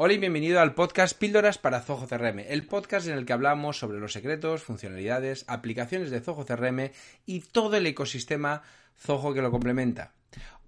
Hola y bienvenido al podcast Píldoras para Zoho CRM, el podcast en el que hablamos sobre los secretos, funcionalidades, aplicaciones de Zoho CRM y todo el ecosistema Zoho que lo complementa.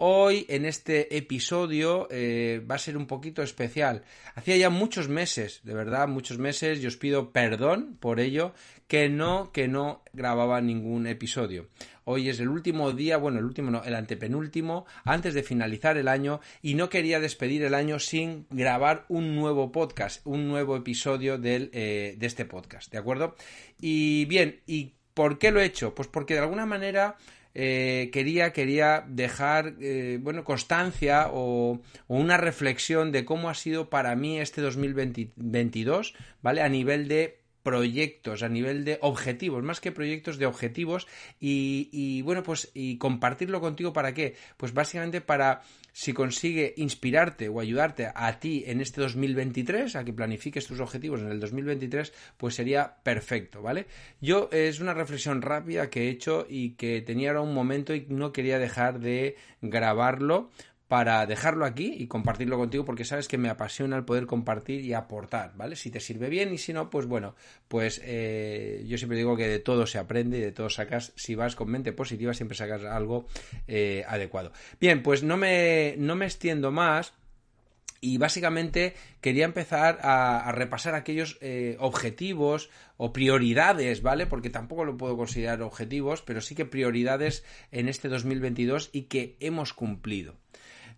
Hoy en este episodio eh, va a ser un poquito especial. Hacía ya muchos meses, de verdad, muchos meses, y os pido perdón por ello, que no, que no grababa ningún episodio. Hoy es el último día, bueno, el último no, el antepenúltimo, antes de finalizar el año, y no quería despedir el año sin grabar un nuevo podcast, un nuevo episodio del, eh, de este podcast, ¿de acuerdo? Y bien, ¿y por qué lo he hecho? Pues porque de alguna manera eh, quería, quería dejar, eh, bueno, constancia o, una reflexión de cómo ha sido para mí este 2022, ¿vale? A nivel de proyectos, a nivel de objetivos, más que proyectos de objetivos y, bueno, pues y compartirlo contigo para qué? Pues básicamente para si consigue inspirarte o ayudarte a ti en este 2023, a que planifiques tus objetivos en el 2023, pues sería perfecto, ¿vale? Yo es una reflexión rápida que he hecho y que tenía ahora un momento y no quería dejar de grabarlo para dejarlo aquí y compartirlo contigo porque sabes que me apasiona el poder compartir y aportar, ¿vale? Si te sirve bien y si no, pues bueno, pues eh, yo siempre digo que de todo se aprende y de todo sacas, si vas con mente positiva, siempre sacas algo eh, adecuado. Bien, pues no me, no me extiendo más. Y básicamente quería empezar a, repasar aquellos eh, objetivos o prioridades, ¿vale? Porque tampoco lo puedo considerar objetivos, pero sí que prioridades en este 2022 y que hemos cumplido.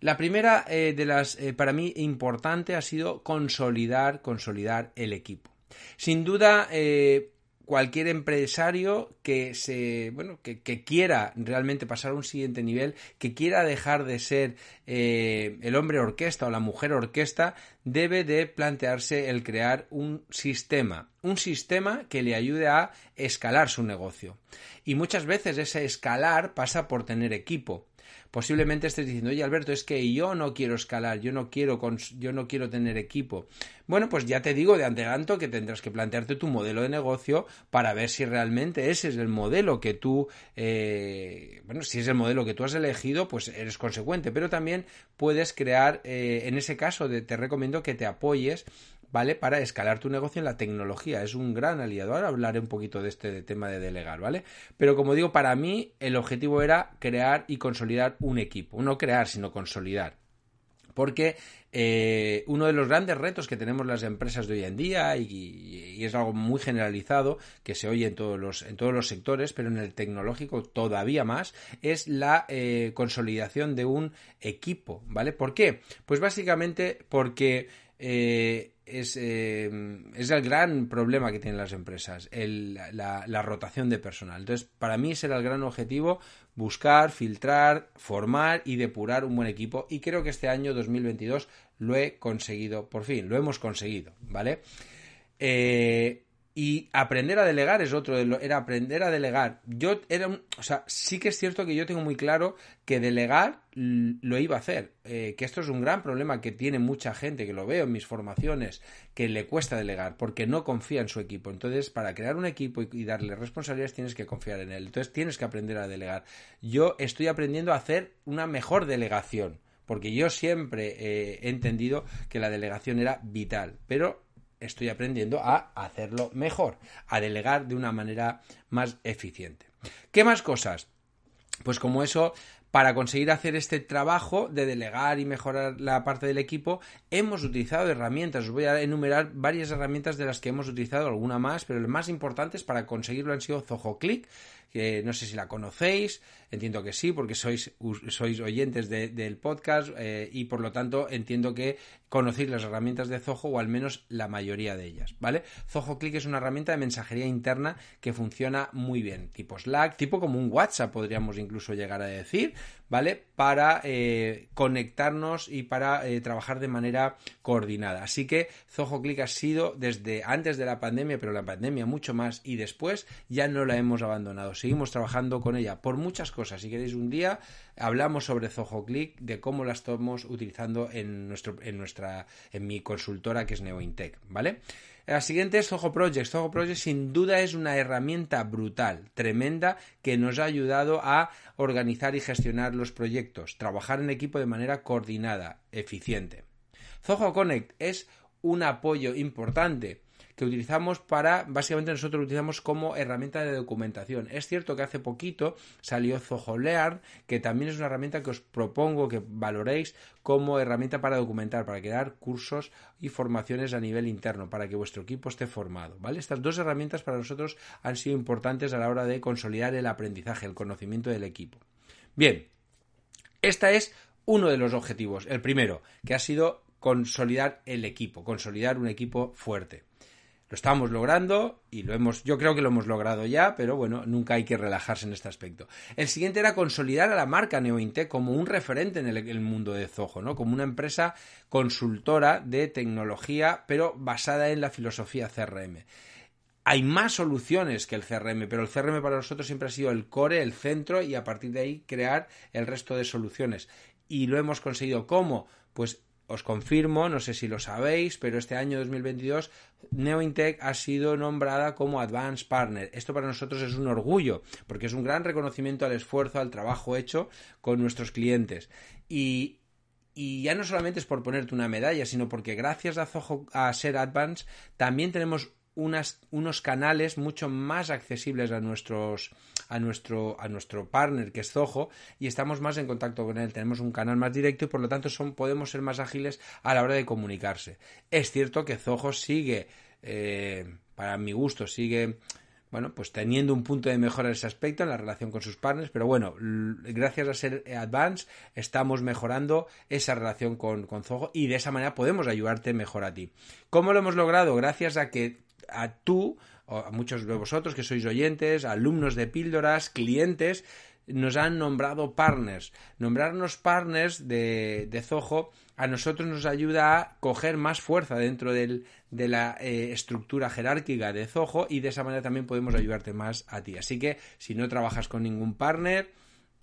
La primera eh, de las, eh, para mí, importante ha sido consolidar, consolidar el equipo. Sin duda, eh, cualquier empresario que se bueno que, quiera realmente pasar a un siguiente nivel que quiera dejar de ser el hombre orquesta o la mujer orquesta debe de plantearse el crear un sistema un sistema que le ayude a escalar su negocio y muchas veces ese escalar pasa por tener equipo posiblemente estés diciendo, oye Alberto, es que yo no quiero escalar, yo no quiero, yo no quiero tener equipo. Bueno, pues ya te digo de adelanto que tendrás que plantearte tu modelo de negocio para ver si realmente ese es el modelo que tú, eh, bueno, si es el modelo que tú has elegido, pues eres consecuente, pero también puedes crear, eh, en ese caso, te recomiendo que te apoyes ¿vale? Para escalar tu negocio en la tecnología. Es un gran aliado. Ahora hablaré un poquito de este tema de delegar, ¿vale? Pero como digo, para mí el objetivo era crear y consolidar un equipo. No crear, sino consolidar. Porque eh, uno de los grandes retos que tenemos las empresas de hoy en día, y, es algo muy generalizado, que se oye en todos los, en todos los sectores, pero en el tecnológico todavía más, es la eh, consolidación de un equipo, ¿vale? ¿Por qué? Pues básicamente porque eh, es, eh, es, el gran problema que tienen las empresas, la, rotación de personal. Entonces, para mí ese era el gran objetivo, buscar, filtrar, formar y depurar un buen equipo. Y creo que este año 2022 lo he conseguido, por fin, lo hemos conseguido, ¿vale? Eh, y aprender a delegar es otro, era aprender a delegar. Yo era un, o sea, sí que es cierto que yo tengo muy claro que delegar lo iba a hacer, eh, que esto es un gran problema que tiene mucha gente, que lo veo en mis formaciones, que le cuesta delegar porque no confía en su equipo. Entonces, para crear un equipo y, darle responsabilidades tienes que confiar en él. Entonces, tienes que aprender a delegar. Yo estoy aprendiendo a hacer una mejor delegación porque yo siempre eh, he entendido que la delegación era vital, pero estoy aprendiendo a hacerlo mejor, a delegar de una manera más eficiente. ¿Qué más cosas? Pues como eso, para conseguir hacer este trabajo de delegar y mejorar la parte del equipo, hemos utilizado herramientas. Os voy a enumerar varias herramientas de las que hemos utilizado, alguna más, pero lo más importantes para conseguirlo han sido Zoho Click, que no sé si la conocéis, entiendo que sí, porque sois, sois oyentes del podcast eh, y por lo tanto entiendo que conocéis las herramientas de Zoho o al menos la mayoría de ellas, ¿vale? Zoho Click es una herramienta de mensajería interna que funciona muy bien, tipo Slack, tipo como un WhatsApp podríamos incluso llegar a decir, ¿vale? Para eh, conectarnos y para eh, trabajar de manera coordinada. Así que Zoho Click ha sido desde antes de la pandemia, pero la pandemia mucho más y después ya no la hemos abandonado. Seguimos trabajando con ella por muchas cosas. Si queréis un día hablamos sobre Zoho Click, de cómo la estamos utilizando en nuestro, en nuestra, en mi consultora que es NeoIntech, ¿vale? La siguiente es Zoho Project. Zoho Project sin duda es una herramienta brutal, tremenda, que nos ha ayudado a organizar y gestionar los proyectos, trabajar en equipo de manera coordinada, eficiente. Zoho Connect es un apoyo importante que utilizamos para, básicamente nosotros lo utilizamos como herramienta de documentación. Es cierto que hace poquito salió Zoho Learn, que también es una herramienta que os propongo que valoréis como herramienta para documentar, para crear cursos y formaciones a nivel interno, para que vuestro equipo esté formado, ¿vale? Estas dos herramientas para nosotros han sido importantes a la hora de consolidar el aprendizaje, el conocimiento del equipo. Bien, este es uno de los objetivos, el primero, que ha sido consolidar el equipo, consolidar un equipo fuerte. Lo estamos logrando y lo hemos, yo creo que lo hemos logrado ya, pero bueno, nunca hay que relajarse en este aspecto. El siguiente era consolidar a la marca NeoInte como un referente en el, mundo de Zoho, ¿no? Como una empresa consultora de tecnología, pero basada en la filosofía CRM hay más soluciones que el CRM, pero el CRM para nosotros siempre ha sido el core, el centro y a partir de ahí crear el resto de soluciones. Y lo hemos conseguido. ¿Cómo? Pues os confirmo, no sé si lo sabéis, pero este año 2022 NeoIntech ha sido nombrada como Advanced Partner. Esto para nosotros es un orgullo, porque es un gran reconocimiento al esfuerzo, al trabajo hecho con nuestros clientes. Y, ya no solamente es por ponerte una medalla, sino porque gracias a, a ser Advanced también tenemos unos canales mucho más accesibles a nuestros a nuestro a nuestro partner que es Zoho y estamos más en contacto con él tenemos un canal más directo y por lo tanto son podemos ser más ágiles a la hora de comunicarse es cierto que Zoho sigue eh, para mi gusto sigue bueno, pues teniendo un punto de mejora en ese aspecto, en la relación con sus partners, pero bueno, gracias a ser Advance estamos mejorando esa relación con, con Zoho y de esa manera podemos ayudarte mejor a ti. ¿Cómo lo hemos logrado? Gracias a que a tú, o a muchos de vosotros que sois oyentes, alumnos de píldoras, clientes, nos han nombrado partners. Nombrarnos partners de, de Zoho a nosotros nos ayuda a coger más fuerza dentro del, de la eh, estructura jerárquica de Zoho y de esa manera también podemos ayudarte más a ti. Así que si no trabajas con ningún partner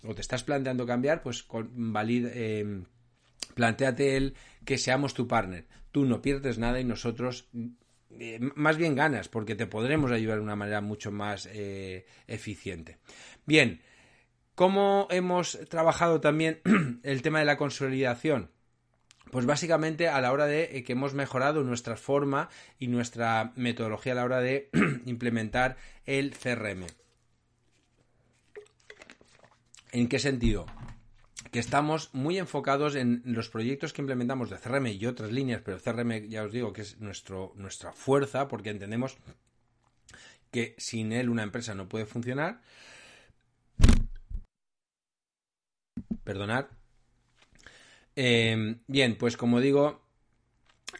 o te estás planteando cambiar, pues con, eh, planteate el que seamos tu partner. Tú no pierdes nada y nosotros eh, más bien ganas, porque te podremos ayudar de una manera mucho más eh, eficiente. Bien, ¿cómo hemos trabajado también el tema de la consolidación? Pues básicamente a la hora de eh, que hemos mejorado nuestra forma y nuestra metodología a la hora de implementar el CRM. ¿En qué sentido? Que estamos muy enfocados en los proyectos que implementamos de CRM y otras líneas, pero CRM ya os digo que es nuestro, nuestra fuerza porque entendemos que sin él una empresa no puede funcionar. Perdonad. Eh, bien, pues como digo,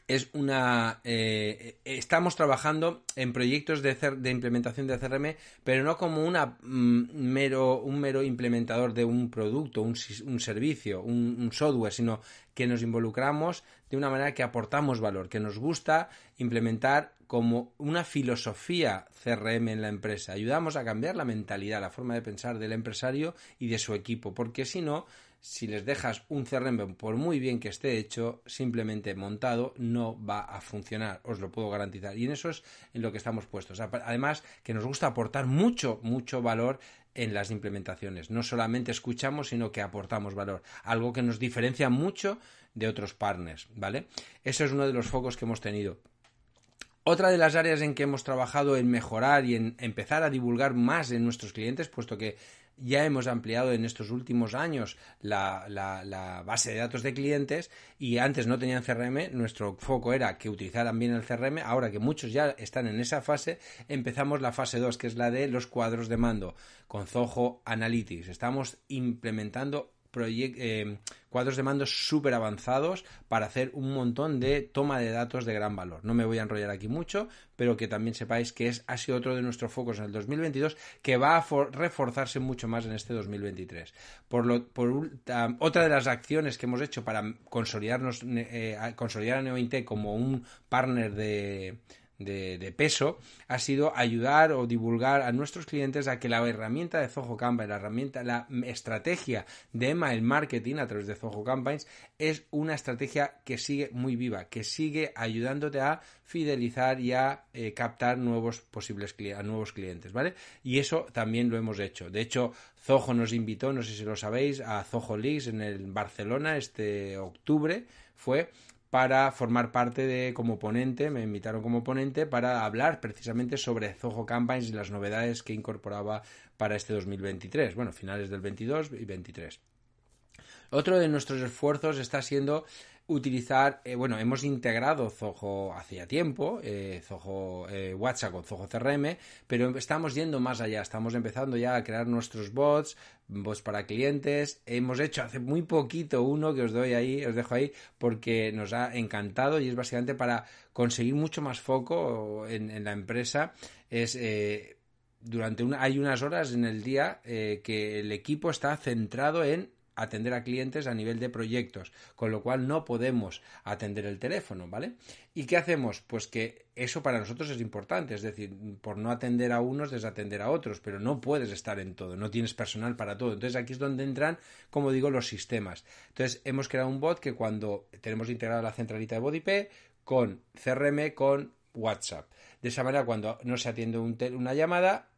es una eh, estamos trabajando en proyectos de, de, implementación de CRM pero no como una mm, mero un mero implementador de un producto un, servicio un, software sino que nos involucramos de una manera que aportamos valor que nos gusta implementar como una filosofía CRM en la empresa. Ayudamos a cambiar la mentalidad la forma de pensar del empresario y de su equipo porque si no si les dejas un CRM, por muy bien que esté hecho, simplemente montado, no va a funcionar, os lo puedo garantizar. Y en eso es en lo que estamos puestos. Además, que nos gusta aportar mucho, mucho valor en las implementaciones. No solamente escuchamos, sino que aportamos valor. Algo que nos diferencia mucho de otros partners, ¿vale? Eso es uno de los focos que hemos tenido. Otra de las áreas en que hemos trabajado en mejorar y en empezar a divulgar más en nuestros clientes, puesto que ya hemos ampliado en estos últimos años la, base de datos de clientes y antes no tenían CRM, nuestro foco era que utilizaran bien el CRM, ahora que muchos ya están en esa fase, empezamos la fase 2, que es la de los cuadros de mando con Zoho Analytics. Estamos implementando eh, cuadros de mando súper avanzados para hacer un montón de toma de datos de gran valor. No me voy a enrollar aquí mucho, pero que también sepáis que es, ha sido otro de nuestros focos en el 2022 que va a reforzarse mucho más en este 2023. Por, lo, por otra de las acciones que hemos hecho para consolidarnos, eh, consolidar a NeoInte como un partner de, de, peso ha sido ayudar o divulgar a nuestros clientes a que la herramienta de Zoho Campaign, la herramienta, la estrategia de email marketing a través de Zoho Campaigns es una estrategia que sigue muy viva, que sigue ayudándote a fidelizar y a eh, captar nuevos posibles a nuevos clientes, ¿vale? Y eso también lo hemos hecho. De hecho, Zoho nos invitó, no sé si lo sabéis, a Zoho Leagues en el Barcelona este octubre fue para formar parte de como ponente, me invitaron como ponente para hablar precisamente sobre Zoho Campaigns y las novedades que incorporaba para este 2023, bueno, finales del 22 y 23. Otro de nuestros esfuerzos está siendo utilizar, eh, bueno, hemos integrado Zoho hacía tiempo, eh, Zoho eh, WhatsApp con Zoho CRM, pero estamos yendo más allá, estamos empezando ya a crear nuestros bots, bots para clientes. Hemos hecho hace muy poquito uno que os doy ahí, os dejo ahí, porque nos ha encantado y es básicamente para conseguir mucho más foco en, la empresa. Es durante una, hay unas horas en el día que el equipo está centrado en atender a clientes a nivel de proyectos, con lo cual no podemos atender el teléfono, ¿vale? ¿Y qué hacemos? Pues que eso para nosotros es importante, es decir, por no atender a unos, desatender a otros, pero no puedes estar en todo, no tienes personal para todo. Entonces aquí es donde entran, como digo, los sistemas. Entonces hemos creado un bot que cuando tenemos integrada la centralita de BodyP con CRM, con WhatsApp. De esa manera, cuando no se atiende una llamada,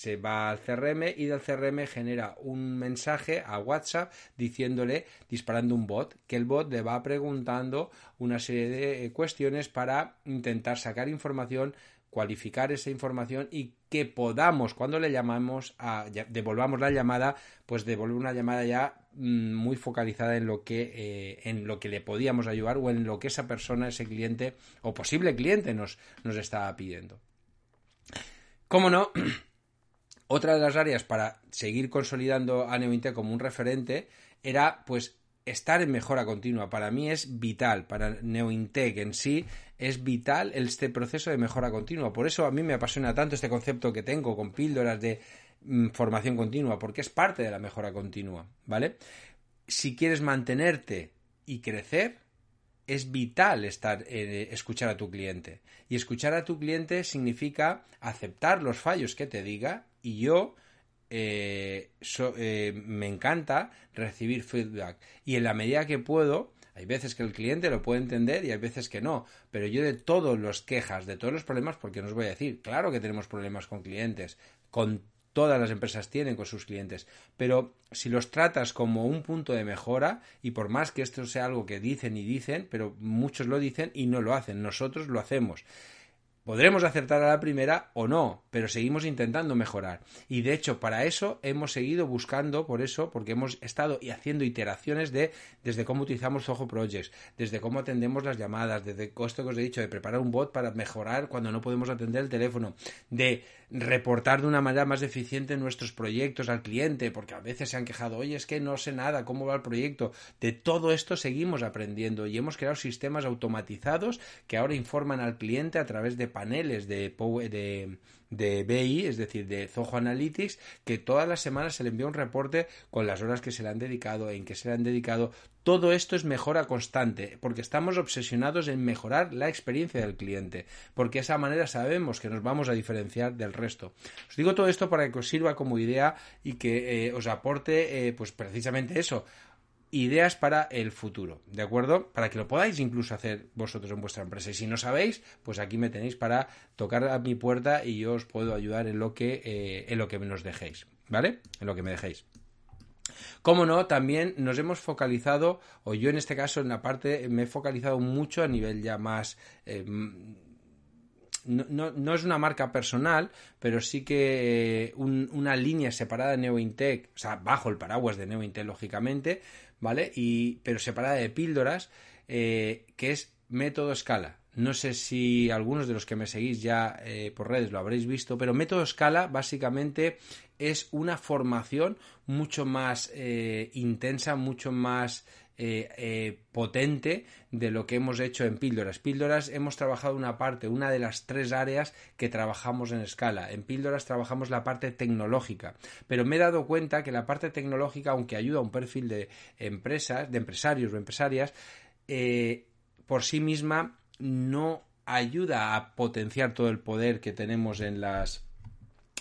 se va al CRM y del CRM genera un mensaje a WhatsApp diciéndole, disparando un bot, que el bot le va preguntando una serie de eh, cuestiones para intentar sacar información cualificar esa información y que podamos, cuando le llamamos a, devolvamos la llamada, pues devolver una llamada ya mm, muy focalizada en lo que eh, en lo que le podíamos ayudar o en lo que esa persona, ese cliente o posible cliente nos, nos estaba pidiendo. ¿Cómo no? Otra de las áreas para seguir consolidando a Neointe como un referente era pues estar en mejora continua. Para mí es vital, para Neointec en sí es vital este proceso de mejora continua. Por eso a mí me apasiona tanto este concepto que tengo con píldoras de mm, formación continua, porque es parte de la mejora continua, ¿vale? Si quieres mantenerte y crecer, es vital estar eh, escuchar a tu cliente. Y escuchar a tu cliente significa aceptar los fallos que te diga y yo eh, eh, me encanta recibir feedback y en la medida que puedo hay veces que el cliente lo puede entender y hay veces que no, pero yo de todos los quejas, de todos los problemas, porque no os voy a decir, claro que tenemos problemas con clientes, con todas las empresas tienen con sus clientes, pero si los tratas como un punto de mejora, y por más que esto sea algo que dicen y dicen, pero muchos lo dicen y no lo hacen, nosotros lo hacemos. Podremos acertar a la primera o no, pero seguimos intentando mejorar. Y de hecho, para eso hemos seguido buscando, por eso, porque hemos estado haciendo iteraciones de desde cómo utilizamos Zoho Projects, desde cómo atendemos las llamadas, desde esto que os he dicho, de preparar un bot para mejorar cuando no podemos atender el teléfono, de reportar de una manera más eficiente nuestros proyectos al cliente, porque a veces se han quejado, oye, es que no sé nada, cómo va el proyecto. De todo esto seguimos aprendiendo y hemos creado sistemas automatizados que ahora informan al cliente a través de paneles de, de de BI, es decir, de Zoho Analytics, que todas las semanas se le envía un reporte con las horas que se le han dedicado, en que se le han dedicado. Todo esto es mejora constante, porque estamos obsesionados en mejorar la experiencia del cliente, porque de esa manera sabemos que nos vamos a diferenciar del resto. Os digo todo esto para que os sirva como idea y que eh, os aporte, eh, pues precisamente eso, ideas para el futuro, ¿de acuerdo? Para que lo podáis incluso hacer vosotros en vuestra empresa. Y si no sabéis, pues aquí me tenéis para tocar a mi puerta y yo os puedo ayudar en lo que, eh, en lo que nos dejéis, ¿vale? En lo que me dejéis. Como no, también nos hemos focalizado, o yo en este caso en la parte, me he focalizado mucho a nivel ya más... Eh, no, no, es una marca personal, pero sí que eh, una línea separada de NeoIntech, o sea, bajo el paraguas de NeoIntech, lógicamente, ¿vale? Y, pero separada de píldoras, eh, que es método escala. No sé si algunos de los que me seguís ya eh, por redes lo habréis visto, pero método escala básicamente es una formación mucho más eh, intensa, mucho más eh, potente de lo que hemos hecho en Píldoras. Píldoras hemos trabajado una parte, una de las tres áreas que trabajamos en escala. En Píldoras trabajamos la parte tecnológica, pero me he dado cuenta que la parte tecnológica, aunque ayuda a un perfil de empresas, de empresarios o empresarias, por sí misma no ayuda a potenciar todo el poder que tenemos en las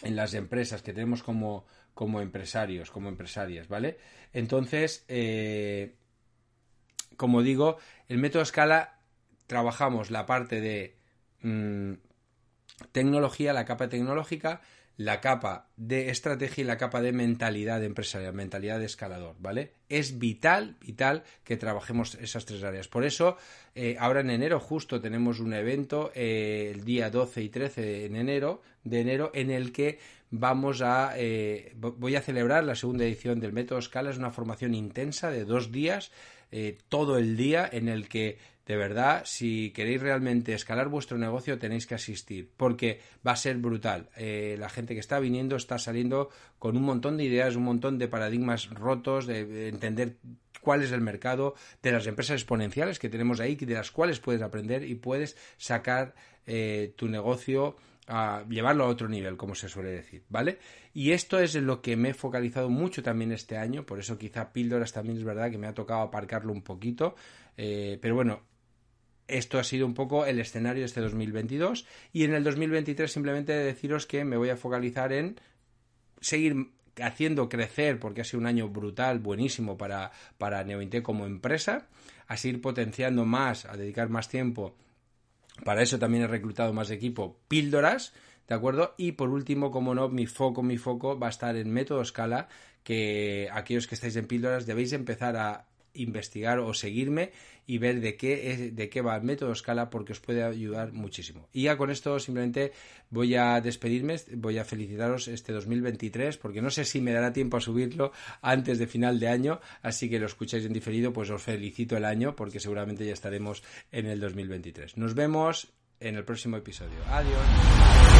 en las empresas que tenemos como, como empresarios, como empresarias, ¿vale? Entonces, como digo, el método escala trabajamos la parte de mm, tecnología, la capa tecnológica, la capa de estrategia y la capa de mentalidad empresarial, mentalidad de escalador, ¿vale? Es vital, vital que trabajemos esas tres áreas. Por eso, eh, ahora en enero justo tenemos un evento, eh, el día 12 y 13 en enero, de enero, en el que vamos a, eh, voy a celebrar la segunda edición del Método Scala. Es una formación intensa de dos días, todo el día, en el que de verdad, si queréis realmente escalar vuestro negocio, tenéis que asistir, porque va a ser brutal. Eh, la gente que está viniendo está saliendo con un montón de ideas, un montón de paradigmas rotos, de entender cuál es el mercado de las empresas exponenciales que tenemos ahí, de las cuales puedes aprender y puedes sacar eh, tu negocio a llevarlo a otro nivel, como se suele decir, ¿vale? Y esto es en lo que me he focalizado mucho también este año, por eso quizá píldoras también es verdad que me ha tocado aparcarlo un poquito, eh, pero bueno, esto ha sido un poco el escenario de este 2022 y en el 2023 simplemente deciros que me voy a focalizar en seguir haciendo crecer, porque ha sido un año brutal, buenísimo para, para Neointe como empresa, a seguir potenciando más, a dedicar más tiempo. Para eso también he reclutado más equipo, píldoras, ¿de acuerdo? Y por último, como no, mi foco, mi foco va a estar en método escala, que aquellos que estáis en píldoras debéis empezar a investigar o seguirme y ver de qué, es, de qué va el método Scala porque os puede ayudar muchísimo. Y ya con esto simplemente voy a despedirme, voy a felicitaros este 2023 porque no sé si me dará tiempo a subirlo antes de final de año, así que lo escucháis en diferido, pues os felicito el año porque seguramente ya estaremos en el 2023. Nos vemos en el próximo episodio. Adiós.